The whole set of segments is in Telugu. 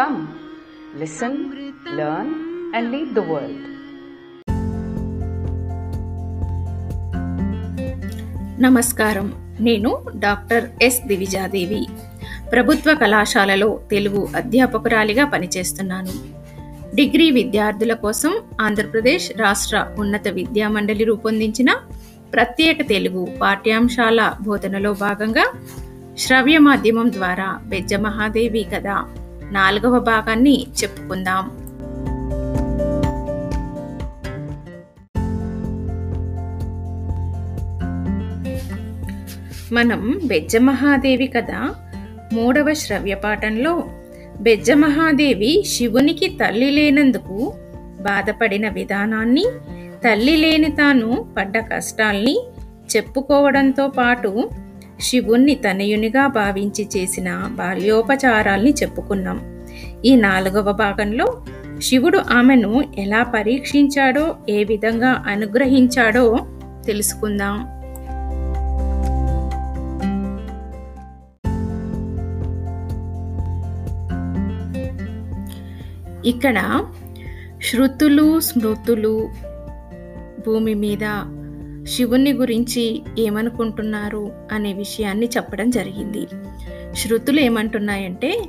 Come, listen, learn, and lead the world. నమస్కారం. నేను డాక్టర్ ఎస్ దివిజాదేవి. ప్రభుత్వ కళాశాలలో తెలుగు అధ్యాపకురాలిగా పనిచేస్తున్నాను. డిగ్రీ విద్యార్థుల కోసం ఆంధ్రప్రదేశ్ రాష్ట్ర ఉన్నత విద్యా మండలి రూపొందించిన ప్రత్యేక తెలుగు పాఠ్యాంశాల బోధనలో భాగంగా శ్రవ్య మాధ్యమం ద్వారా బెజ్జమహాదేవి కథ నాలుగవ భాగాన్ని చెప్పుకుందాం. మనం బెజ్జమహాదేవి కథ మూడవ శ్రవ్య పాఠంలో బెజ్జమహాదేవి శివునికి తల్లి లేనందుకు బాధపడిన విధానాన్ని తల్లి లేని తాను పడ్డ కష్టాల్ని చెప్పుకోవడంతో పాటు శివుణ్ణి తనయునిగా భావించి చేసిన బాల్యోపచారాల్ని చెప్పుకున్నాం. ఈ నాలుగవ భాగంలో శివుడు ఆమెను ఎలా పరీక్షించాడో ఏ విధంగా అనుగ్రహించాడో తెలుసుకుందాం. ఇక్కడ శృతులు స్మృతులు భూమి మీద శివుణ్ణి గురించి ఏమనుకుంటున్నారు అనే విషయాన్ని చెప్పడం జరిగింది. శృతులు ఏమంటున్నాయంటే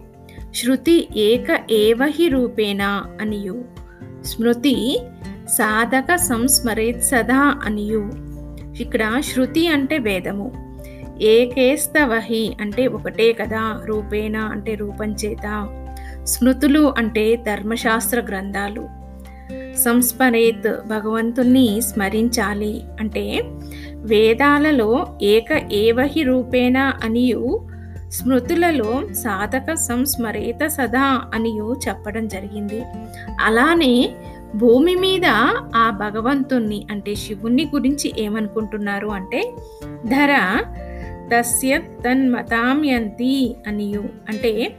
శృతి ఏక ఏవహి రూపేణా అనియు. స్మృతి సాధక సంస్మరేత్ సదా అనియు. ఇక్కడ శృతి అంటే వేదము. ఏకేస్తవహి అంటే ఒకటే కదా రూపేణ అంటే రూపం చేత. స్మృతులు అంటే ధర్మశాస్త్ర గ్రంథాలు. సంస్మరేత్ భగవంతుణ్ణి స్మరించాలి. అంటే వేదాలలో ఏక ఏవహి రూపేణ అనియు స్మృతులలో సాధక సంస్మరేత సదా అనియు చెప్పడం జరిగింది. అలానే భూమి మీద ఆ భగవంతుణ్ణి అంటే శివుణ్ణి గురించి ఏమనుకుంటున్నారు అంటే ధర తస్య తన్మతామ్యంతి అనియు. అంటే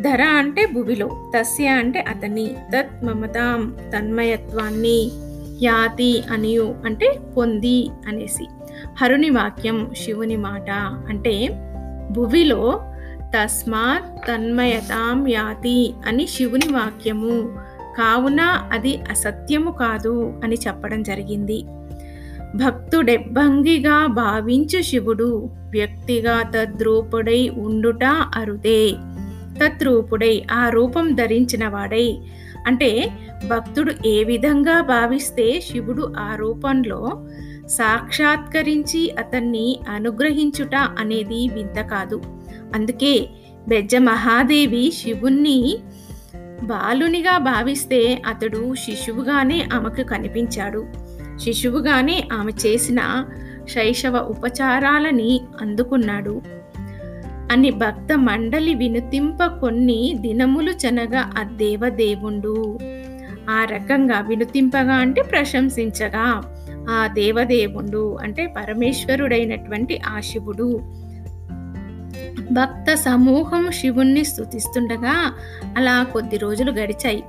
ధర అంటే భువిలో తస్య అంటే అతని తత్ మమతాం తన్మయత్వాన్ని యాతి అనియు అంటే పొంది అనేసి. హరుని వాక్యం శివుని మాట అంటే భువిలో తస్మాత్ తన్మయతాం యాతి అని శివుని వాక్యము. కావున అది అసత్యము కాదు అని చెప్పడం జరిగింది. భక్తుడెబ్బంగిగా భావించు శివుడు వ్యక్తిగా తద్రూపుడై ఉండుట అరుదే. తత్రూపుడై ఆ రూపం ధరించిన వాడై అంటే భక్తుడు ఏ విధంగా భావిస్తే శివుడు ఆ రూపంలో సాక్షాత్కరించి అతన్ని అనుగ్రహించుట అనేది వింత కాదు. అందుకే బెజ్జ మహాదేవి శివుణ్ణి బాలునిగా భావిస్తే అతడు శిశువుగానే ఆమెకు కనిపించాడు. శిశువుగానే ఆమె చేసిన శైశవ ఉపచారాలని అందుకున్నాడు. అని భక్త మండలి వినుతింప కొన్ని దినములు చనగా ఆ దేవదేవుండు. ఆ రకంగా వినుతింపగా అంటే ప్రశంసించగా ఆ దేవదేవుండు అంటే పరమేశ్వరుడైనటువంటి ఆ శివుడు. భక్త సమూహం శివుణ్ణి స్థుతిస్తుండగా అలా కొద్ది రోజులు గడిచాయి.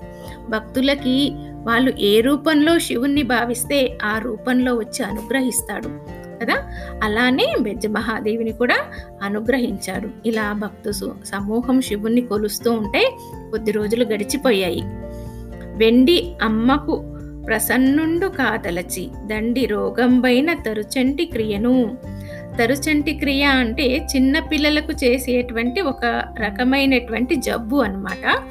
భక్తులకి వాళ్ళు ఏ రూపంలో శివుణ్ణి భావిస్తే ఆ రూపంలో వచ్చి అనుగ్రహిస్తాడు. కదా? అలానే బెజ్జ మహాదేవిని కూడా అనుగ్రహించాడు. ఇలా భక్తు సమూహం శివుణ్ణి కొలుస్తూ ఉంటే కొద్ది రోజులు గడిచిపోయాయి. వెండి అమ్మకు ప్రసన్నుండు కాదలచి దండి రోగంబైన తరుచంటి క్రియను. తరుచంటి క్రియ అంటే చిన్న పిల్లలకు చేసేటువంటి ఒక రకమైనటువంటి జబ్బు అనమాట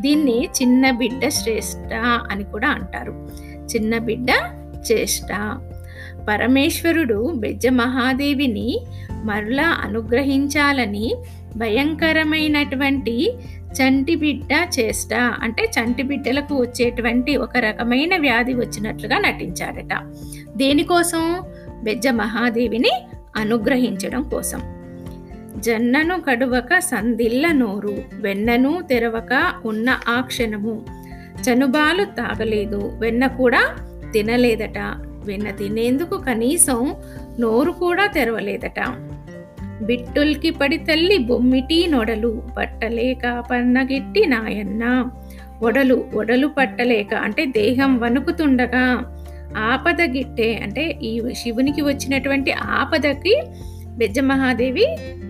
దీన్ని చిన్న బిడ్డ శ్రేష్ట అని కూడా అంటారు. చిన్న బిడ్డ చేష్ట పరమేశ్వరుడు బెజ్జ మహాదేవిని మరలా అనుగ్రహించాలని భయంకరమైనటువంటి చంటి బిడ్డ చేష్ట. అంటే చంటి బిడ్డలకు వచ్చేటువంటి ఒక రకమైన వ్యాధి వచ్చినట్లుగా నటించాడట. దేనికోసం? బెజ్జ మహాదేవిని అనుగ్రహించడం కోసం. జన్నను కడువక సందిల్ల నోరు వెన్నను తెరవక ఉన్న ఆ క్షణము చనుబాలు తాగలేదు వెన్న కూడా తినలేదట. వెన్న తినేందుకు కనీసం నోరు కూడా తెరవలేదట. బిట్టుల్కి పడి తల్లి బొమ్మిటి నొడలు పట్టలేక పన్నగిట్టి నాయన్న. ఒడలు ఒడలు పట్టలేక అంటే దేహం వణుకుతుండగా ఆపద గిట్టే అంటే ఈ శివునికి వచ్చినటువంటి ఆపదకి బెజ్జమహాదేవి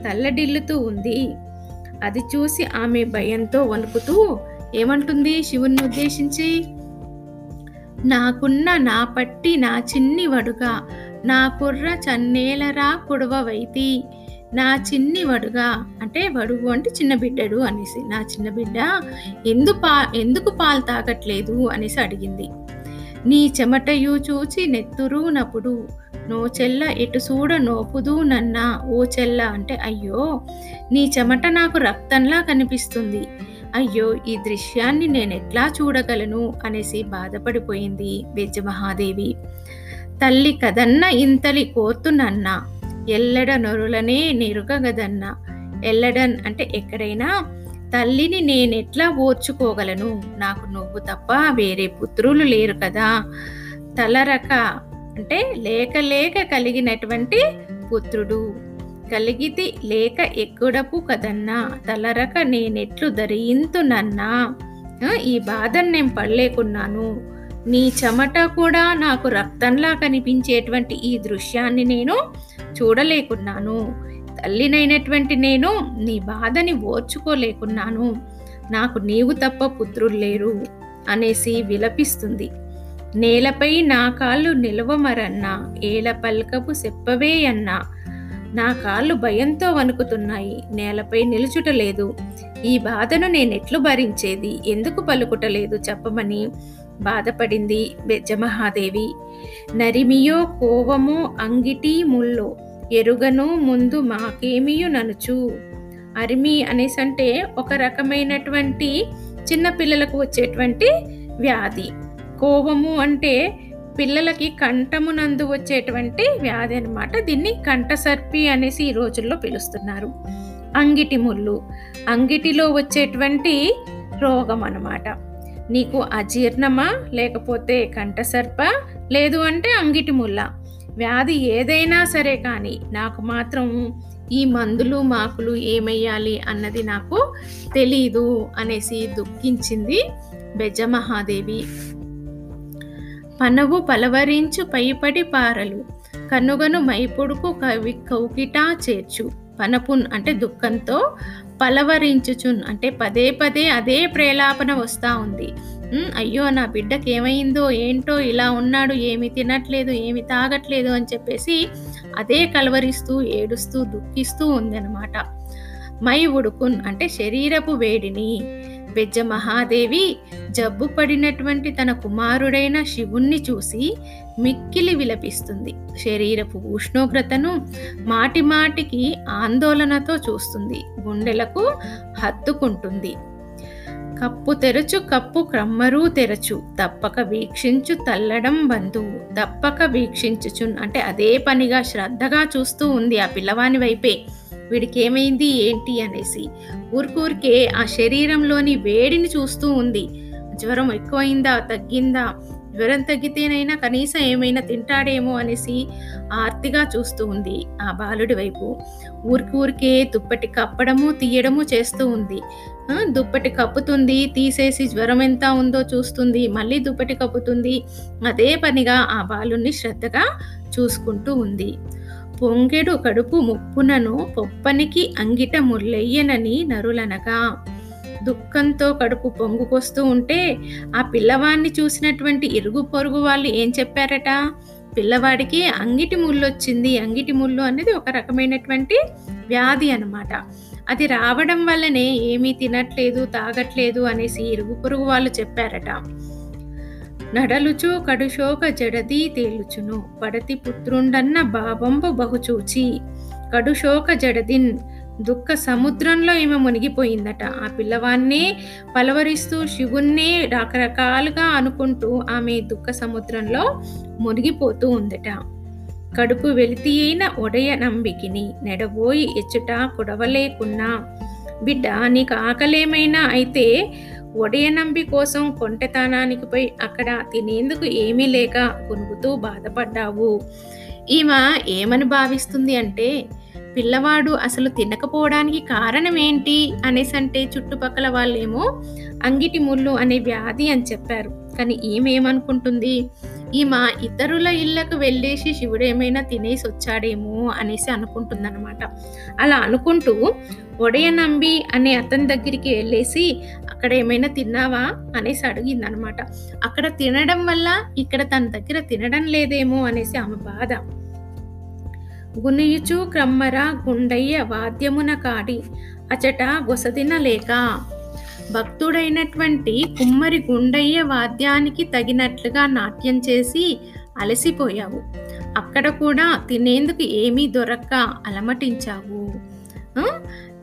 తల్లడిల్లుతూ ఉంది. అది చూసి ఆమె భయంతో వణుకుతూ ఏమంటుంది శివుణ్ణి ఉద్దేశించి? నాకున్న నా పట్టి నా చిన్ని వడుగా నా కుర్ర చన్నేలరా కుడవవైతి నా చిన్ని వడుగా అంటే వడుగు అంటే చిన్న బిడ్డడు అనేసి. నా చిన్న బిడ్డ ఎందు పా ఎందుకు పాలు తాగట్లేదు అనేసి అడిగింది. నీ చెమటయు చూచి నెత్తురు నప్పుడు నో చెల్ల ఎటు చూడ నోపుదు నన్న ఓ చెల్ల అంటే అయ్యో నీ చెమట నాకు రక్తంలా కనిపిస్తుంది. అయ్యో ఈ దృశ్యాన్ని నేను ఎట్లా చూడగలను? అనేసి బాధపడిపోయింది బెజ్జమహాదేవి తల్లి కదన్న ఇంతలి కోర్తునన్న ఎల్లడ నొరులనే నిరుగగదన్న. ఎల్లడన్ అంటే ఎక్కడైనా? తల్లిని నేనెట్లా ఓర్చుకోగలను? నాకు నువ్వు తప్ప వేరే పుత్రులు లేరు కదా. తలరక అంటే లేక లేక కలిగినటువంటి పుత్రుడు. కలిగితి లేక ఎక్కుడపు కదన్నా తలరక నేనెట్లు ధరింతునన్నా ఈ బాధను నేను పడలేకున్నాను. నీ చెమట కూడా నాకు రక్తంలా కనిపించేటువంటి ఈ దృశ్యాన్ని నేను చూడలేకున్నాను. తల్లినైనటువంటి నేను నీ బాధని ఓర్చుకోలేకున్నాను. నాకు నీవు తప్ప పుత్రులు లేరు అనేసి విలపిస్తుంది. నేలపై నా కాళ్ళు నిలవమరన్నా ఏల పల్కపు చెప్పవే అన్నా నా కాళ్ళు భయంతో వణుకుతున్నాయి. నేలపై నిలుచుటలేదు ఈ బాధను నేనెట్లు భరించేది? ఎందుకు పలుకుటలేదు చెప్పమని బాధపడింది బెజ్జమహాదేవి నరిమియో కోవమో అంగిటి ముల్లో ఎరుగను ముందు మాకేమియు ననుచు? అరిమి అనేసి అంటే ఒక రకమైనటువంటి చిన్న పిల్లలకు వచ్చేటువంటి వ్యాధి. కోవము అంటే పిల్లలకి కంఠమునందు వచ్చేటువంటి వ్యాధి అనమాట దీన్ని కంఠసర్పి అనేసి ఈ రోజుల్లో పిలుస్తున్నారు. అంగిటి ముళ్ళు. అంగిటిలో వచ్చేటువంటి రోగం అన్నమాట. నీకు అజీర్ణమా? లేకపోతే కంఠసర్ప? లేదు అంటే అంగిటి ముళ్ళ? వ్యాధి ఏదైనా సరే కానీ నాకు మాత్రం ఈ మందులు మాకులు ఏమయ్యాలి అన్నది నాకు తెలీదు అనేసి దుఃఖించింది బెజమహాదేవి. పనవు పలవరించు పైపడి పారలు. కనుగను మైపుడుకు కవి కౌకిటా చేర్చు. పనపున్ అంటే దుఃఖంతో పలవరించుచున్ అంటే పదే పదే అదే ప్రేలాపన వస్తూ ఉంది. అయ్యో నా బిడ్డకి ఏమైందో ఏంటో ఇలా ఉన్నాడు ఏమి తినట్లేదు ఏమి తాగట్లేదు అని చెప్పేసి అదే కలవరిస్తూ ఏడుస్తూ దుఃఖిస్తూ ఉందన్నమాట. మై ఉడుకున్ అంటే శరీరపు వేడిని. బెజ్జ మహాదేవి జబ్బు పడినటువంటి తన కుమారుడైన శివుణ్ణి చూసి మిక్కిలి విలపిస్తుంది. శరీరపు ఉష్ణోగ్రతను మాటి మాటికి ఆందోళనతో చూస్తుంది. గుండెలకు హత్తుకుంటుంది. Cup తెరచు cup క్రమ్మరు తెరచు. తప్పక వీక్షించు తల్లడం బంధువు. తప్పక వీక్షించుచున్. అంటే అదే పనిగా శ్రద్ధగా చూస్తూ ఉంది ఆ పిల్లవాని వైపే. వీడికి ఏమైంది ఏంటి అనేసి. ఊరికూరికే ఆ శరీరంలోని వేడిని చూస్తూ ఉంది. జ్వరం ఎక్కువైందా తగ్గిందా? జ్వరం తగ్గితేనైనా కనీసం ఏమైనా తింటాడేమో అనేసి ఆర్తిగా చూస్తూ ఉంది ఆ బాలుడి వైపు. ఊరికి ఊరికే దుప్పటి కప్పడము తీయడము చేస్తూ ఉంది. దుప్పటి కప్పుతుంది తీసేసి జ్వరం ఎంత ఉందో చూస్తుంది మళ్ళీ దుప్పటి కప్పుతుంది. అదే పనిగా ఆ బాలుని శ్రద్ధగా చూసుకుంటూ ఉంది. పొంగెడు కడుపు ముప్పునను పొప్పనికి అంగిట ముల్లెయ్యనని నరులనగా. దుఃఖంతో కడుపు పొంగుకొస్తూ ఉంటే ఆ పిల్లవాడిని చూసినటువంటి ఇరుగు పొరుగు వాళ్ళు ఏం చెప్పారట? పిల్లవాడికి అంగిటి ముళ్ళు వచ్చింది అంగిటి ముళ్ళు అనేది ఒక రకమైనటువంటి వ్యాధి అనమాట అది రావడం వల్లనే ఏమీ తినట్లేదు తాగట్లేదు అనేసి ఇరుగు పొరుగు వాళ్ళు చెప్పారట. నడలుచు కడుశోక జడది తేలుచును పడతి పుత్రుండన్న బాబంబు బహుచూచి. కడుశోక జడదిన్ దుఃఖ సముద్రంలో ఈమె మునిగిపోయిందట. ఆ పిల్లవాన్నే పలవరిస్తూ శివుణ్ణే రకరకాలుగా అనుకుంటూ ఆమె దుఃఖ సముద్రంలో మునిగిపోతూ ఉందట. కడుపు వెలితి అయిన ఒడయ నంబికిని నెడబోయి ఎచ్చుట కుడవలేకున్నా బిడ్డ నీకు ఆకలేమైనా అయితే ఒడయ నంబి కోసం కొంటెతానానికి పోయి అక్కడ తినేందుకు ఏమీ లేక కొనుగుతూ బాధపడ్డావు. ఈమె ఏమని భావిస్తుంది అంటే పిల్లవాడు అసలు తినకపోవడానికి కారణం ఏంటి అనేసి అంటే చుట్టుపక్కల వాళ్ళేమో అంగిటి ముళ్ళు అనే వ్యాధి అని చెప్పారు. కానీ ఈమె ఏమనుకుంటుంది? ఈమె ఇతరుల ఇళ్ళకు వెళ్ళేసి శివుడు ఏమైనా తినేసి వచ్చాడేమో అనేసి అనుకుంటుందన్నమాట. అలా అనుకుంటూ ఒడయ నంబి అనే అతని దగ్గరికి వెళ్ళేసి అక్కడ ఏమైనా తిన్నావా? అనేసి అడిగిందనమాట అక్కడ తినడం వల్ల ఇక్కడ తన దగ్గర తినడం లేదేమో అనేసి ఆమె బాధ. గునియుచు క్రమ్మర గుండయ్య వాద్యమున కాడి అచట గొసదిన లేక భక్తుడైనటువంటి కుమ్మరి గుండయ్య వాద్యానికి తగినట్లుగా నాట్యం చేసి అలసిపోయావు. అక్కడ కూడా తినేందుకు ఏమీ దొరక్క అలమటించావు.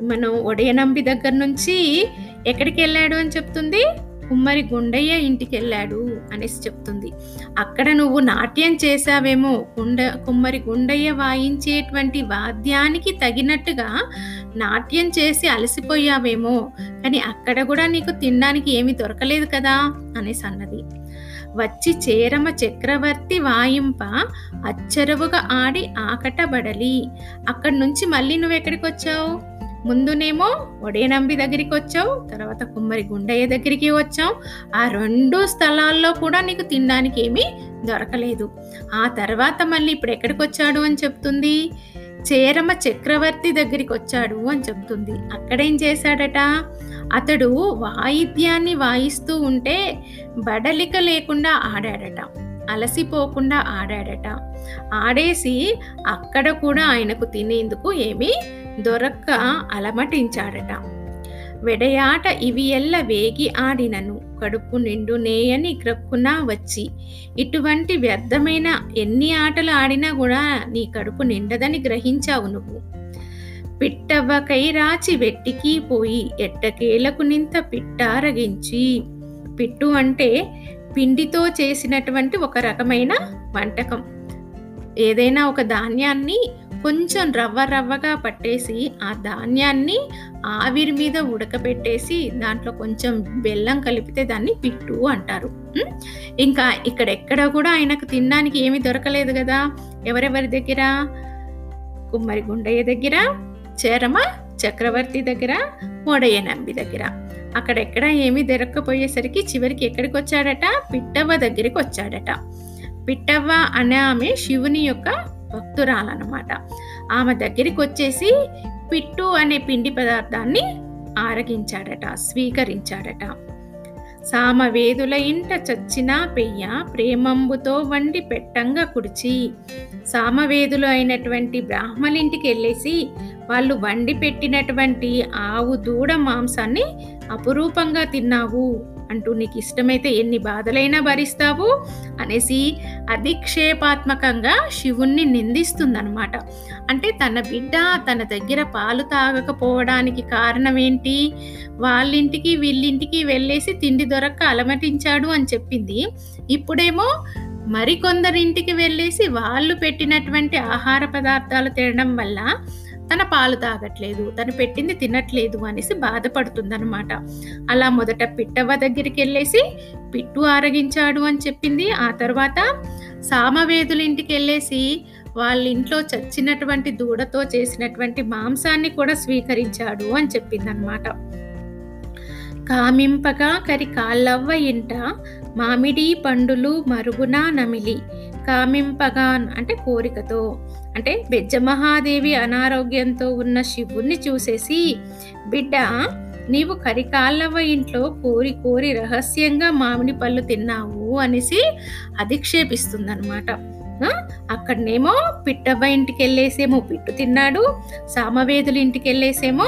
మనం ఒడయనంబి దగ్గర నుంచి ఎక్కడికి వెళ్ళాడు అని చెప్తుంది? కుమ్మరి గుండయ్య ఇంటికి వెళ్ళాడు అనేసి చెప్తుంది. అక్కడ నువ్వు నాట్యం చేశావేమో గుండ కుమ్మరి గుండయ్య వాయించేటువంటి వాద్యానికి తగినట్టుగా నాట్యం చేసి అలసిపోయావేమో కానీ అక్కడ కూడా నీకు తినడానికి ఏమీ దొరకలేదు కదా అనేసి అన్నది. వచ్చి చేరమ చక్రవర్తి వాయింప అచ్చరువుగా ఆడి ఆకటబడలి అక్కడి నుంచి మళ్ళీ నువ్వు ఎక్కడికి వచ్చావు ముందునేమో ఒడేనంబి దగ్గరికి వచ్చావు తర్వాత కుమ్మరి గుండయ్య దగ్గరికి వచ్చావు. ఆ రెండు స్థలాల్లో కూడా నీకు తినడానికి ఏమీ దొరకలేదు. ఆ తర్వాత మళ్ళీ ఇప్పుడు ఎక్కడికి వచ్చాడు అని చెప్తుంది? చేరమ చక్రవర్తి దగ్గరికి వచ్చాడు అని చెప్తుంది. అక్కడేం చేశాడట? అతడు వాయిద్యాన్ని వాయిస్తూ ఉంటే బడలిక లేకుండా ఆడాడట. అలసిపోకుండా ఆడాడట. ఆడేసి అక్కడ కూడా ఆయనకు తినేందుకు ఏమీ దొరక్క అలమటించాడట. వెడయాట ఇవి ఎల్ల వేగి ఆడినను. కడుపు నిండు నేయని క్రక్కున వచ్చి ఇటువంటి వ్యర్థమైన ఎన్ని ఆటలు ఆడినా కూడా నీ కడుపు నిండదని గ్రహించావు నువ్వు. పిట్టవ్వకై రాచి వెట్టికి పోయి ఎట్టకేలకు నింత పిట్టారగించి పిట్టు అంటే పిండితో చేసినటువంటి ఒక రకమైన వంటకం. ఏదైనా ఒక ధాన్యాన్ని కొంచెం రవ్వ రవ్వగా పట్టేసి ఆ ధాన్యాన్ని ఆవిరి మీద ఉడకబెట్టేసి దాంట్లో కొంచెం బెల్లం కలిపితే దాన్ని పిట్టు అంటారు. ఇంకా ఇక్కడెక్కడ కూడా ఆయనకు తినడానికి ఏమీ దొరకలేదు కదా. ఎవరెవరి దగ్గర? కుమ్మరి గుండయ్య దగ్గర చేరమ చక్రవర్తి దగ్గర మోడయ్య నంబి దగ్గర. అక్కడెక్కడ ఏమీ దొరక్కపోయేసరికి చివరికి ఎక్కడికి వచ్చాడట? పిట్టవ్వ దగ్గరికి వచ్చాడట. పిట్టవ్వ అనే ఆమె శివుని యొక్క భక్తురాలన్నమాట. ఆమె దగ్గరికి వచ్చేసి పిట్టు అనే పిండి పదార్థాన్ని ఆరగించాడట స్వీకరించాడట. సామవేదుల ఇంట చచ్చిన పెయ్య ప్రేమంబుతో వండి పెట్టంగా కుడిచి సామవేదులు అయినటువంటి బ్రాహ్మలింటికి వెళ్ళేసి వాళ్ళు వండి పెట్టినటువంటి ఆవు దూడ మాంసాన్ని అపురూపంగా తిన్నావు. అంటూ నీకు ఇష్టమైతే ఎన్ని బాధలైనా భరిస్తావు అనేసి అధిక్షేపాత్మకంగా శివుణ్ణి నిందిస్తుందనమాట అంటే తన బిడ్డ తన దగ్గర పాలు తాగకపోవడానికి కారణం ఏంటి వాళ్ళింటికి వీళ్ళింటికి వెళ్ళేసి తిండి దొరక్క అలమటించాడు అని చెప్పింది. ఇప్పుడేమో మరికొందరింటికి వెళ్ళేసి వాళ్ళు పెట్టినటువంటి ఆహార పదార్థాలు తినడం వల్ల తన పాలు తాగట్లేదు తను పెట్టింది తినట్లేదు అనేసి బాధపడుతుందనమాట అలా మొదట పిట్టవ్వ దగ్గరికి వెళ్ళేసి పిట్టు ఆరగించాడు అని చెప్పింది. ఆ తర్వాత సామవేదుల ఇంటికి వెళ్ళేసి వాళ్ళ ఇంట్లో చచ్చినటువంటి దూడతో చేసినటువంటి మాంసాన్ని కూడా స్వీకరించాడు అని చెప్పింది అనమాట కామింపగా కరి కాళ్ళవ్వ ఇంట మామిడి పండులు మరుగున నమిలి కామింపగాన్ అంటే కోరికతో. అంటే బెజ్జమహాదేవి అనారోగ్యంతో ఉన్న శివుణ్ణి చూసేసి బిడ్డ నీవు కరికాళ్ళవ్వ ఇంట్లో కోరి కోరి రహస్యంగా మామిడి పళ్ళు తిన్నావు అనేసి అధిక్షేపిస్తుందన్నమాట. అక్కడనేమో పిట్టవ్వ ఇంటికి వెళ్ళేసేమో పిట్టు తిన్నాడు సామవేదుల ఇంటికి వెళ్ళేసేమో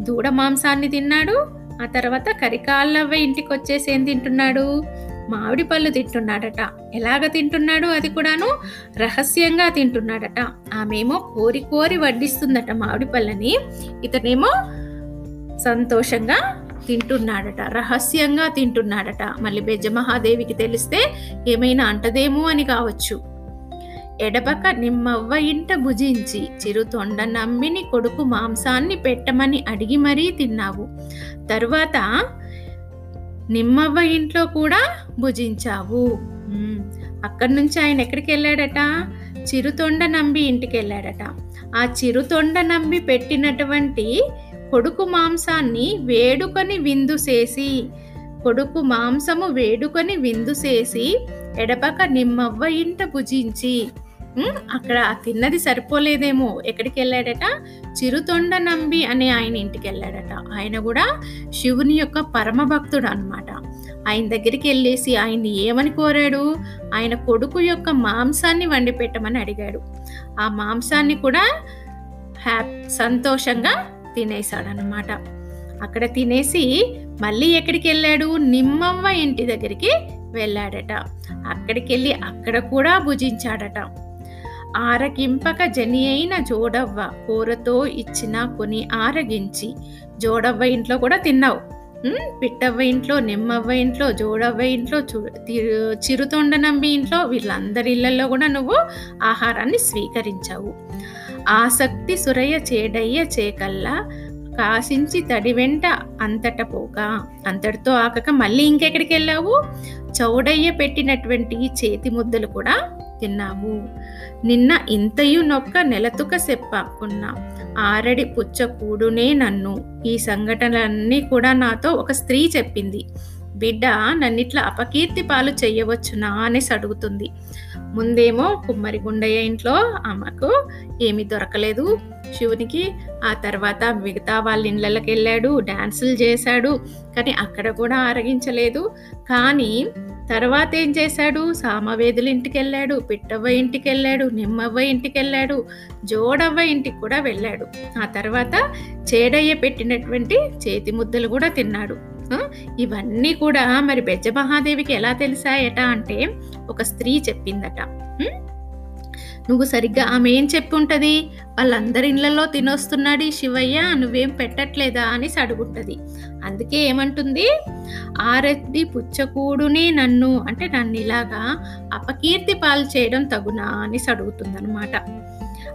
దూడ మాంసాన్ని తిన్నాడు ఆ తర్వాత కరికాళ్ళవ్వ ఇంటికి వచ్చేసి ఏం తింటున్నాడు? మామిడి పళ్ళు తింటున్నాడట. ఎలాగ తింటున్నాడు అది కూడాను రహస్యంగా తింటున్నాడట. ఆమెమో కోరి కోరి వడ్డిస్తుందట మామిడి పళ్ళని. ఇతనేమో సంతోషంగా తింటున్నాడట రహస్యంగా తింటున్నాడట. మళ్ళీ బెజ్జమహాదేవికి తెలిస్తే ఏమైనా అంటదేమో అని కావచ్చు. ఎడబక నిమ్మవ్వ ఇంట భుజించి చిరుతొండ నమ్మిని కొడుకు మాంసాన్ని పెట్టమని అడిగి మరీ తిన్నావు. తరువాత నిమ్మవ్వ ఇంట్లో కూడా భుజించావు. అక్కడి నుంచి ఆయన ఎక్కడికి వెళ్ళాడట? చిరుతొండ నంబి ఇంటికి వెళ్ళాడట. ఆ చిరుతొండ నంబి పెట్టినటువంటి కొడుకు మాంసాన్ని వేడుకొని విందు చేసి కొడుకు మాంసము వేడుకొని విందు చేసి ఎడపక నిమ్మవ్వ ఇంట భుజించి అక్కడ తిన్నది సరిపోలేదేమో. ఎక్కడికి వెళ్ళాడట చిరుతొండ నంబి అనే ఆయన ఇంటికి వెళ్ళాడట ఆయన కూడా శివుని యొక్క పరమ భక్తుడు అనమాట ఆయన దగ్గరికి వెళ్ళేసి ఆయన్ని ఏమని కోరాడు? ఆయన కొడుకు యొక్క మాంసాన్ని వండి పెట్టమని అడిగాడు. ఆ మాంసాన్ని కూడా హ్యా సంతోషంగా తినేశాడనమాట అక్కడ తినేసి మళ్ళీ ఎక్కడికి వెళ్ళాడు నిమ్మవ్వ ఇంటి దగ్గరికి వెళ్ళాడట. అక్కడికి వెళ్ళి అక్కడ కూడా భుజించాడట. ఆరగింపక జని అయిన జోడవ్వ కూరతో ఇచ్చిన కొని ఆరగించి జోడవ్వ ఇంట్లో కూడా తిన్నావు. పిట్టవ్వ ఇంట్లో నిమ్మవ్వ ఇంట్లో జోడవ్వ ఇంట్లో చు- చిరుతొండ నంబి ఇంట్లో వీళ్ళందరి ఇళ్ళలో కూడా నువ్వు ఆహారాన్ని స్వీకరించావు. ఆసక్తి సురయ చేడయ్య చేకల్లా కాసించి తడి వెంట అంతట పోక అంతటితో ఆకక మళ్ళీ ఇంకెక్కడికి వెళ్ళావు? చౌడయ్య పెట్టినటువంటి చేతి ముద్దలు కూడా తిన్నావు? నిన్న ఇంతయు నొక్క నెలతుక చెప్పకున్నా ఆరడి పుచ్చకూడునే నన్ను. ఈ సంఘటనలన్నీ కూడా నాతో ఒక స్త్రీ చెప్పింది. బిడ్డ నన్నిట్లా అపకీర్తి పాలు చెయ్యవచ్చునా? అనేసి అడుగుతుంది. ముందేమో కుమ్మరి గుండయ్య ఇంట్లో ఆమెకు ఏమీ దొరకలేదు. శివునికి ఆ తర్వాత మిగతా వాళ్ళ ఇళ్ళకి వెళ్ళాడు డాన్సులు చేశాడు కానీ అక్కడ కూడా ఆరగించలేదు. కానీ తర్వాత ఏం చేశాడు? సామవేదుల ఇంటికి వెళ్ళాడు పిట్టవ్వ ఇంటికి వెళ్ళాడు నిమ్మవ్వ ఇంటికి వెళ్ళాడు జోడవ్వ ఇంటికి కూడా వెళ్ళాడు. ఆ తర్వాత చేడయ్య పెట్టినటువంటి చేతి ముద్దలు కూడా తిన్నాడు. ఇవన్నీ కూడా మరి బెజ్జ మహాదేవికి ఎలా తెలిసాయట అంటే ఒక స్త్రీ చెప్పిందట. నువ్వు సరిగ్గా ఆమె ఏం చెప్పి ఉంటుంది వాళ్ళందరి ఇళ్ళలో తినొస్తున్నాడు ఈ శివయ్య నువ్వేం పెట్టట్లేదా అని అడుగుంటది. అందుకే ఏమంటుంది? ఆరతి పుచ్చకూడునే నన్ను అంటే నన్ను ఇలాగా అపకీర్తి పాలు చేయడం తగునా అని అడుగుతుందన్నమాట.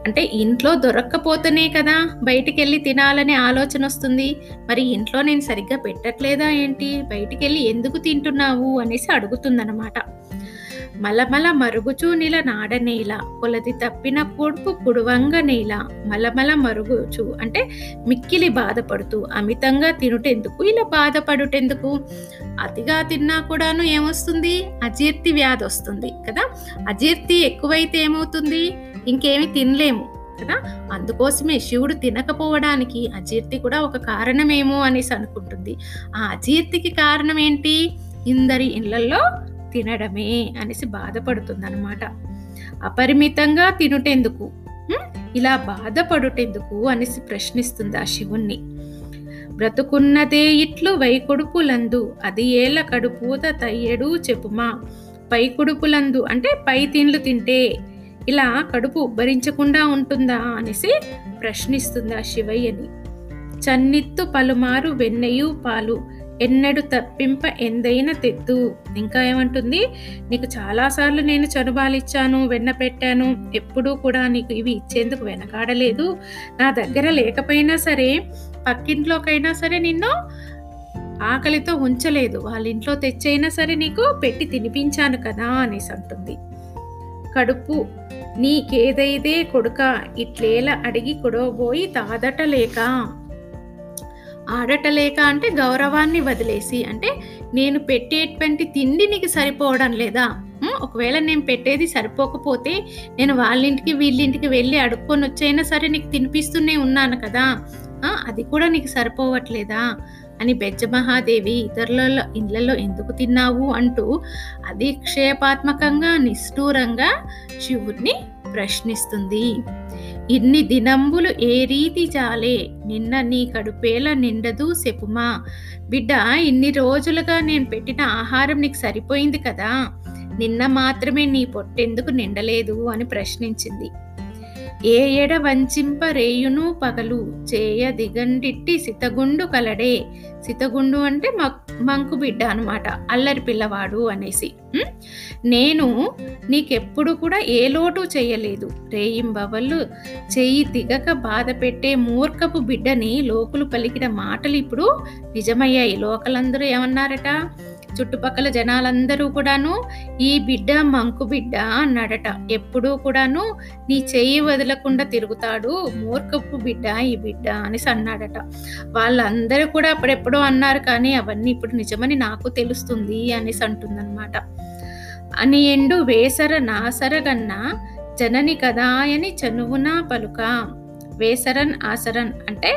అంటే ఇంట్లో దొరక్కపోతేనే కదా బయటికి వెళ్ళి తినాలనే ఆలోచన వస్తుంది. మరి ఇంట్లో నేను సరిగ్గా పెట్టట్లేదా ఏంటి? బయటికి వెళ్ళి ఎందుకు తింటున్నావు? అనేసి అడుగుతుందనమాట మలమల మరుగుచూ నీల నాడనేల కొలది తప్పిన పొడుపు పుడువంగ నేల మలమల మరుగుచు అంటే మిక్కిలి బాధపడుతూ అమితంగా తినుటెందుకు? ఇలా బాధపడుటెందుకు? అతిగా తిన్నా కూడాను ఏమొస్తుంది? అజీర్తి వ్యాధి వస్తుంది కదా? అజీర్తి ఎక్కువైతే ఏమవుతుంది? ఇంకేమి తినలేము కదా? అందుకోసమే శివుడు తినకపోవడానికి అజీర్తి కూడా ఒక కారణమేమో అనేసి అనుకుంటుంది. ఆ అజీర్తికి కారణం ఏంటి ఇందరి ఇళ్ళలో తినడమే అనేసి బాధపడుతుంది అనమాట అపరిమితంగా తినుటెందుకు? ఇలా బాధపడుటెందుకు అనేసి ప్రశ్నిస్తుంది ఆ శివుణ్ణి. బ్రతుకున్నదే ఇట్లు వైకొడుపులందు అది ఏల కడుపూత తయ్యడు చెప్పుమా. పై కుడుపులందు అంటే పై తిండ్లు తింటే ఇలా కడుపు ఉబ్బరించకుండా ఉంటుందా అనేసి ప్రశ్నిస్తుంది ఆ శివయ్యని. చన్నిత్తు పలుమారు వెన్నయు పాలు ఎన్నడు తప్పింప ఎందైన తెత్తు. ఇంకా ఏమంటుంది? నీకు చాలాసార్లు నేను చనుబాలిచ్చాను వెన్న పెట్టాను ఎప్పుడూ కూడా నీకు ఇవి ఇచ్చేందుకు వెనకాడలేదు. నా దగ్గర లేకపోయినా సరే పక్కింట్లోకైనా సరే నిన్ను ఆకలితో ఉంచలేదు. వాళ్ళ ఇంట్లో తెచ్చైనా సరే నీకు పెట్టి తినిపించాను కదా అనేసి అంటుంది. కడుపు నీకేదైతే కొడుక ఇట్లేల అడిగి కొడవబోయి తాదటలేక? ఆడటలేక అంటే గౌరవాన్ని వదిలేసి అంటే నేను పెట్టేటువంటి తిండి నీకు సరిపోవడం లేదా? ఒకవేళ నేను పెట్టేది సరిపోకపోతే నేను వాళ్ళింటికి వీళ్ళింటికి వెళ్ళి అడుక్కొని వచ్చైనా సరే నీకు తినిపిస్తూనే ఉన్నాను కదా. అది కూడా నీకు సరిపోవట్లేదా? అని బెజ్జ మహాదేవి ఇతరుల ఇళ్ళలో ఎందుకు తిన్నావు అంటూ అధిక్షేపాత్మకంగా నిష్ఠూరంగా శివుణ్ణి ప్రశ్నిస్తుంది. ఇన్ని దినంబులు ఏ రీతి చాలే? నిన్న నీ కడుపేల నిండదు చెప్పుమా బిడ్డ ఇన్ని రోజులుగా నేను పెట్టిన ఆహారం నీకు సరిపోయింది కదా. నిన్న మాత్రమే నీ పొట్టెందుకు నిండలేదు అని ప్రశ్నించింది. ఏ ఎడ వంచింప రేయును పగలు? చేయ దిగండిట్టి సితగుండు కలడే. సితగుండు అంటే మంకు బిడ్డ అనమాట అల్లరి పిల్లవాడు అనేసి. నేను నీకెప్పుడు కూడా ఏ లోటు చేయలేదు. రేయింబవళ్ళు చెయ్యి దిగక బాధ పెట్టే మూర్ఖపు బిడ్డని లోకులు పలికిన మాటలు ఇప్పుడు నిజమయ్యాయి. లోకలందరూ ఏమన్నారట? చుట్టుపక్కల జనాలందరూ కూడాను ఈ బిడ్డ మంకు బిడ్డ అన్నాడట. ఎప్పుడూ కూడాను నీ చెయ్యి వదలకుండా తిరుగుతాడు మూర్ఖపు బిడ్డ ఈ బిడ్డ అనేసి అన్నాడట. వాళ్ళందరూ కూడా అప్పుడెప్పుడో అన్నారు కానీ అవన్నీ ఇప్పుడు నిజమని నాకు తెలుస్తుంది అనేసి అంటుందన్నమాట. అని ఎండు వేసర నాసరగన్న జనని కదాయని చనువున పలుక వేసరన్ ఆసరన్ అంటే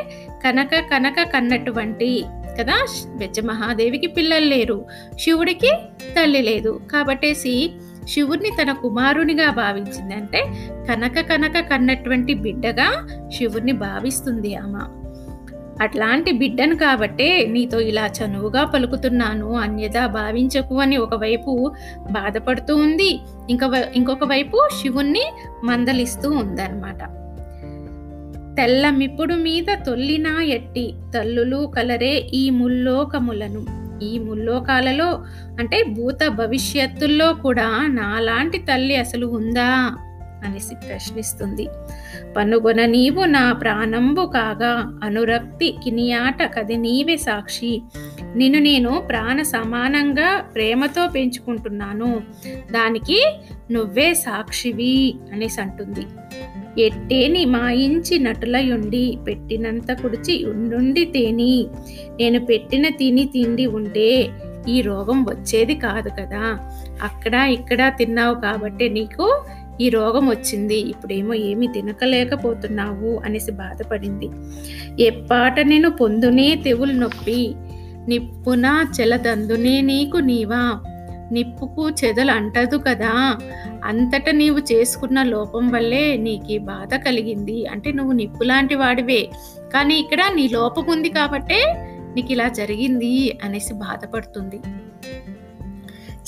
కనక కనక కన్నటువంటి కదా? బెజ్జ మహాదేవికి పిల్లలు లేరు. శివుడికి తల్లి లేదు. కాబట్టేసి శివుడిని తన కుమారునిగా భావించింది అంటే కనక కనక కన్నటువంటి బిడ్డగా శివుడిని భావిస్తుంది ఆమె అట్లాంటి బిడ్డను కాబట్టే నీతో ఇలా చనువుగా పలుకుతున్నాను అన్యదా భావించకు అని ఒకవైపు బాధపడుతూ ఉంది ఇంక ఇంకొక వైపు శివుణ్ణి మందలిస్తూ ఉందన్నమాట. తెల్లమిప్పుడు మీద తొల్లినా ఎట్టి తల్లులు కలరే ఈ ముల్లోకములను. ఈ ముల్లోకాలలో అంటే భూత భవిష్యత్తుల్లో కూడా నాలాంటి తల్లి అసలు ఉందా? అనేసి ప్రశ్నిస్తుంది. పనుగొన నీవు నా ప్రాణంబు కాగా అనురక్తి కినియాట కది నీవే సాక్షి. నిన్ను నేను ప్రాణ సమానంగా ప్రేమతో పెంచుకుంటున్నాను. దానికి నువ్వే సాక్షివి అనేసి అంటుంది. ఎట్టేని మాయించి నటులయుండి పెట్టినంత కుడిచి ఉండుండి తేని. నేను పెట్టిన తిని తిండి ఉంటే ఈ రోగం వచ్చేది కాదు కదా. అక్కడ ఇక్కడ తిన్నావు కాబట్టి నీకు ఈ రోగం వచ్చింది. ఇప్పుడేమో ఏమి తినకలేకపోతున్నావు అనేసి బాధపడింది. ఎప్పాట నేను పొందునే తెవులు నొప్పి. నిప్పున చెలదందునే నీకు నీవా. నిప్పుకు చెదలు అంటదు కదా. అంతట నీవు చేసుకున్న లోపం వల్లే నీకు బాధ కలిగింది. అంటే నువ్వు నిప్పు లాంటి వాడివే. కానీ ఇక్కడ నీ లోపం ఉంది కాబట్టే నీకు ఇలా జరిగింది అనేసి బాధపడుతుంది.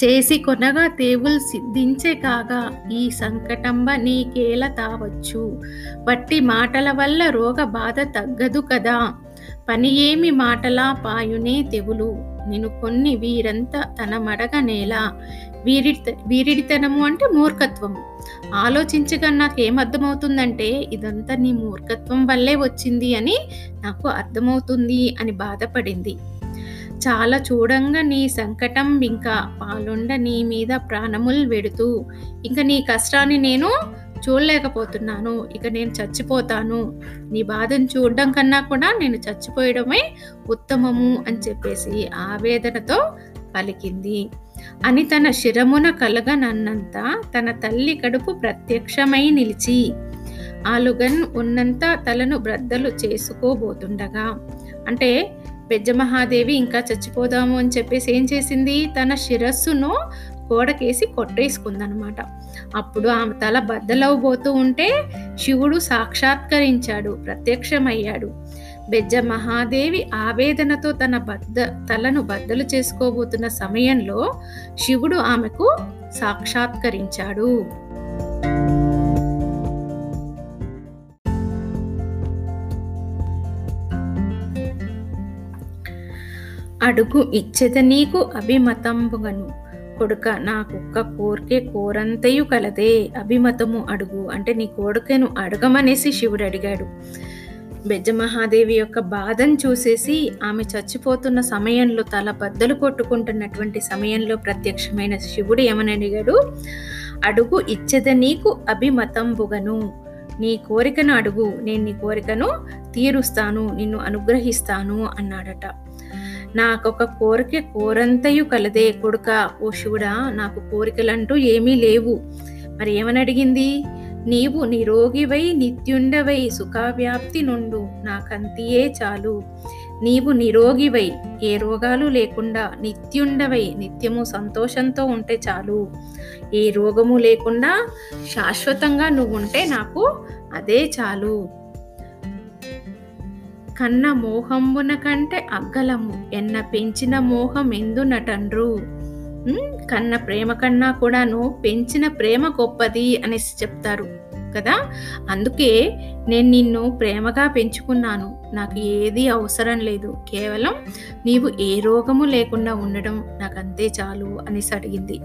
చేసి కొనగా తేవులు సిద్ధించే కాగా ఈ సంకటంబ నీకేల తావచ్చు? వట్టి మాటల వల్ల రోగ బాధ తగ్గదు కదా. పని ఏమి మాటలా పాయునే తెవులు నేను కొన్ని వీరంతా తన మడగ నేల వీరి వీరిడితనము అంటే మూర్ఖత్వము. ఆలోచించగా నాకు ఏమర్థమవుతుందంటే ఇదంతా నీ మూర్ఖత్వం వల్లే వచ్చింది అని నాకు అర్థమవుతుంది అని బాధపడింది. చాలా చూడంగా నీ సంకటం ఇంకా పాలుండ నీ మీద ప్రాణములు వెడుతూ ఇంకా నీ కష్టాన్ని నేను చూడలేకపోతున్నాను. ఇక నేను చచ్చిపోతాను. నీ బాధను చూడడం కన్నా కూడా నేను చచ్చిపోయడమే ఉత్తమము అని చెప్పేసి ఆవేదనతో పలికింది. అని తన శిరమున కలగనన్నంత తన తల్లి కడుపు ప్రత్యక్షమై నిలిచి ఆలుగన్ ఉన్నంత తలను బ్రద్దలు చేసుకోబోతుండగా అంటే బెజ్జమహాదేవి ఇంకా చచ్చిపోదాము అని చెప్పేసి ఏం చేసింది? తన శిరస్సును గోడకేసి కొట్టేసుకుందనమాట. అప్పుడు ఆమె తల బద్దలవబోతూ ఉంటే శివుడు సాక్షాత్కరించాడు ప్రత్యక్షమయ్యాడు. బెజ్జ మహాదేవి ఆవేదనతో తన బద్ద తలను బద్దలు చేసుకోబోతున్న సమయంలో శివుడు ఆమెకు సాక్షాత్కరించాడు. అడుగు ఇచ్చెద నీకు అభిమతంబుగను. కొడుక నా కుక్క కోరికే కోరంతయు కలదే అభిమతము అడుగు. అంటే నీ కోరికను అడగమనేసి శివుడు అడిగాడు. బెజ్జమహాదేవి యొక్క బాధను చూసేసి ఆమె చచ్చిపోతున్న సమయంలో తల బద్దలు కొట్టుకుంటున్నటువంటి సమయంలో ప్రత్యక్షమైన శివుడు ఏమని అడిగాడు? అడుగు ఇచ్చద నీకు అభిమతంబుగను. నీ కోరికను అడుగు. నేను నీ కోరికను తీరుస్తాను నిన్ను అనుగ్రహిస్తాను అన్నాడట. నాకొక కోరిక కోరంతయు కలదే కొడుక. ఓ శివుడా నాకు కోరికలంటూ ఏమీ లేవు. మరి ఏమని అడిగింది? నీవు నిరోగివై నిత్యుండవై సుఖవ్యాప్తి నుండు నాకంతియే చాలు. నీవు నిరోగివై ఏ రోగాలు లేకుండా నిత్యుండవై నిత్యము సంతోషంతో ఉంటే చాలు. ఏ రోగము లేకుండా శాశ్వతంగా నువ్వు ఉంటే నాకు అదే చాలు. కన్న మోహంబున కంటే అగ్గలము. ఎన్న పెంచిన మోహం ఎందున తండ్రు కన్న ప్రేమ కన్నా కూడాను పెంచిన ప్రేమ గొప్పది అనేసి చెప్తారు కదా? అందుకే నేను నిన్ను ప్రేమగా పెంచుకున్నాను. నాకు ఏది అవసరం లేదు. కేవలం నీవు ఏ రోగము లేకుండా ఉండడం నాకు అంతే చాలు అనేసి అడిగింది.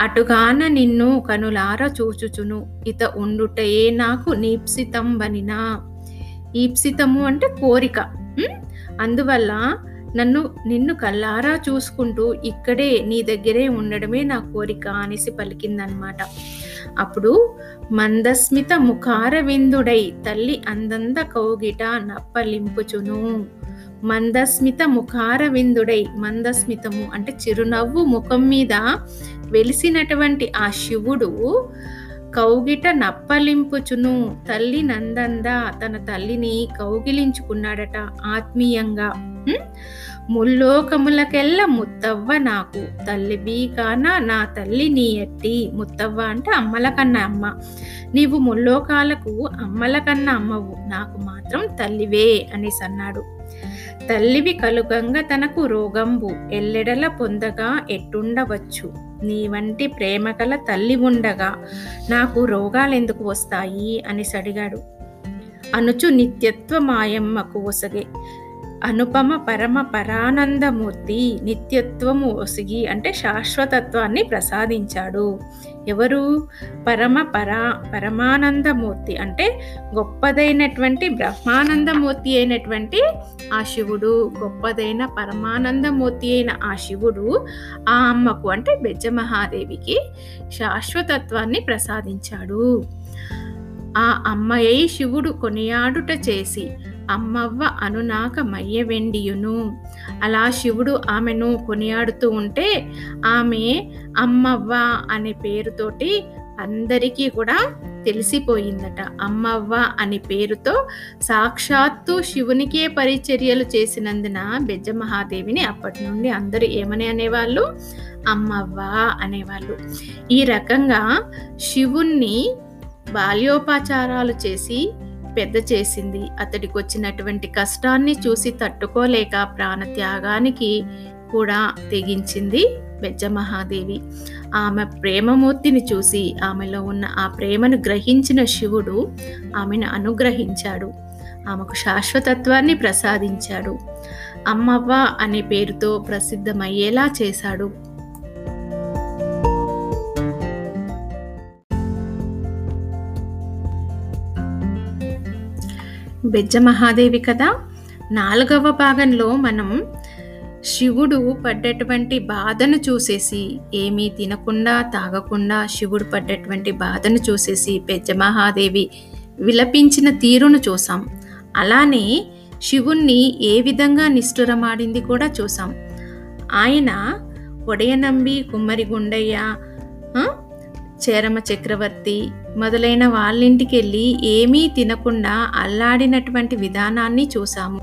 అటుగాన నిన్ను కనులార చూచుచును. ఇత ఉండుటయే నాకు నీప్సితం బనినా ఈప్సితము అంటే కోరిక. అందువల్ల నన్ను నిన్ను కల్లారా చూసుకుంటూ ఇక్కడే నీ దగ్గరే ఉండడమే నా కోరిక అనేసి పలికిందనమాట. అప్పుడు మందస్మిత ముఖార విందుడై తల్లి అందంద కౌగిట నప్పలింపుచును. మందస్మిత ముఖార విందుడై మందస్మితము అంటే చిరునవ్వు ముఖం మీద వెలిసినటువంటి ఆ శివుడు కౌగిట నప్పలింపుచును. తల్లి నందంద తన తల్లిని కౌగిలించుకున్నాడట ఆత్మీయంగా. ముల్లోకములకెల్ల ముత్తవ్వ నాకు. తల్లి బీకాన నా తల్లి నీ ఎట్టి. ముత్తవ్వ అంటే అమ్మల కన్నా అమ్మ. నీవు ముల్లోకాలకు అమ్మల కన్నా అమ్మవు. నాకు మాత్రం తల్లివే అనేసి అన్నాడు తల్లివి కలుగంగ తనకు రోగంబు. ఎల్లెడల పొందగా ఎట్టుండవచ్చు? నీ వంటి ప్రేమ గల తల్లి ఉండగా నాకు రోగాలు ఎందుకు వస్తాయి? అనేసి అడిగాడు. అనుచు నిత్యత్వ మాయమ్మకు ఒసగే. అనుపమ పరమ పరానందమూర్తి నిత్యత్వము ఒసిగి అంటే శాశ్వతత్వాన్ని ప్రసాదించాడు. ఎవరు? పరమ పరా పరమానందమూర్తి అంటే గొప్పదైనటువంటి బ్రహ్మానందమూర్తి అయినటువంటి ఆ శివుడు. గొప్పదైన పరమానందమూర్తి అయిన ఆ శివుడు ఆ అమ్మకు అంటే బెజ్జమహాదేవికి శాశ్వతత్వాన్ని ప్రసాదించాడు. ఆ అమ్మయ్య శివుడు కొనియాడుట చేసి అమ్మవ్వ అనునాక మయ్య వెండియును అలా శివుడు ఆమెను కొనియాడుతూ ఉంటే ఆమె అమ్మవ్వ అనే పేరుతోటి అందరికీ కూడా తెలిసిపోయిందట. అమ్మవ్వ అనే పేరుతో సాక్షాత్తు శివునికే పరిచర్యలు చేసినందున బెజ్జమహాదేవిని అప్పటి నుండి అందరూ ఏమని అనేవాళ్ళు? అమ్మవ్వ అనేవాళ్ళు. ఈ రకంగా శివుణ్ణి బాల్యోపచారాలు చేసి పెద్ద చేసింది. అతడికి వచ్చినటువంటి కష్టాన్ని చూసి తట్టుకోలేక ప్రాణత్యాగానికి కూడా తెగించింది బెజ్జమహాదేవి. ఆమె ప్రేమమూర్తిని చూసి ఆమెలో ఉన్న ఆ ప్రేమను గ్రహించిన శివుడు ఆమెను అనుగ్రహించాడు. ఆమెకు శాశ్వతత్వాన్ని ప్రసాదించాడు. అమ్మవ్వ అనే పేరుతో ప్రసిద్ధమయ్యేలా చేశాడు. బెజ్జ మహాదేవి కదా? నాలుగవ భాగంలో మనం శివుడు పడ్డటువంటి బాధను చూసేసి ఏమీ తినకుండా తాగకుండా శివుడు పడ్డటువంటి బాధను చూసేసి బెజ్జ మహాదేవి విలపించిన తీరును చూసాం. అలానే శివుణ్ణి ఏ విధంగా నిష్ఠురమాడింది కూడా చూసాం. ఆయన ఒడయనంబి కుమ్మరి గుండయ్య చేరమ చక్రవర్తి మొదలైన వాళ్ళింటికి వెళ్ళి ఏమీ తినకుండా అల్లాడినటువంటి విధానాన్ని చూసాము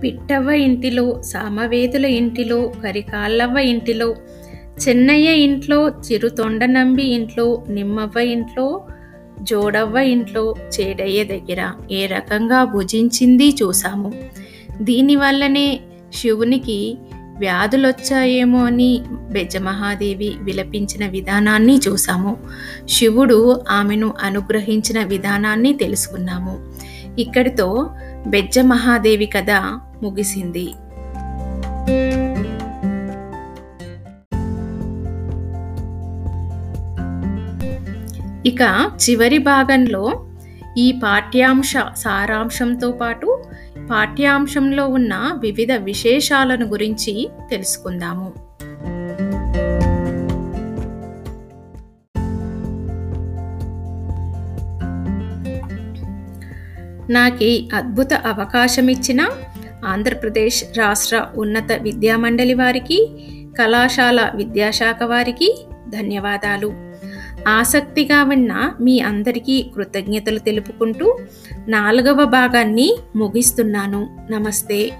పిట్టవ్వ ఇంటిలో సామవేదుల ఇంటిలో కరికాళ్ళవ్వ ఇంటిలో చెన్నయ్య ఇంట్లో చిరుతొండనంబి ఇంట్లో నిమ్మవ్వ ఇంట్లో జోడవ్వ ఇంట్లో చేడయ్య దగ్గర ఏ రకంగా భుజించింది చూసాము దీనివల్లనే శివునికి వ్యాధులొచ్చాయేమో అని బెజ్జమహాదేవి విలపించిన విధానాన్ని చూసాము శివుడు ఆమెను అనుగ్రహించిన విధానాన్ని తెలుసుకున్నాము. ఇక్కడితో బెజ్జమహాదేవి కథ ముగిసింది. ఇక చివరి భాగంలో ఈ పాఠ్యాంశ సారాంశంతో పాటు పాఠ్యాంశంలో ఉన్న వివిధ విశేషాలను గురించి తెలుసుకుందాము. నాకు అద్భుత అవకాశం ఇచ్చిన ఆంధ్రప్రదేశ్ రాష్ట్ర ఉన్నత విద్యామండలి వారికి కళాశాల విద్యాశాఖ వారికి ధన్యవాదాలు. ఆసక్తిగా విన్న మీ అందరికీ కృతజ్ఞతలు తెలుపుకుంటూ నాలుగవ భాగాన్ని ముగిస్తున్నాను. నమస్తే.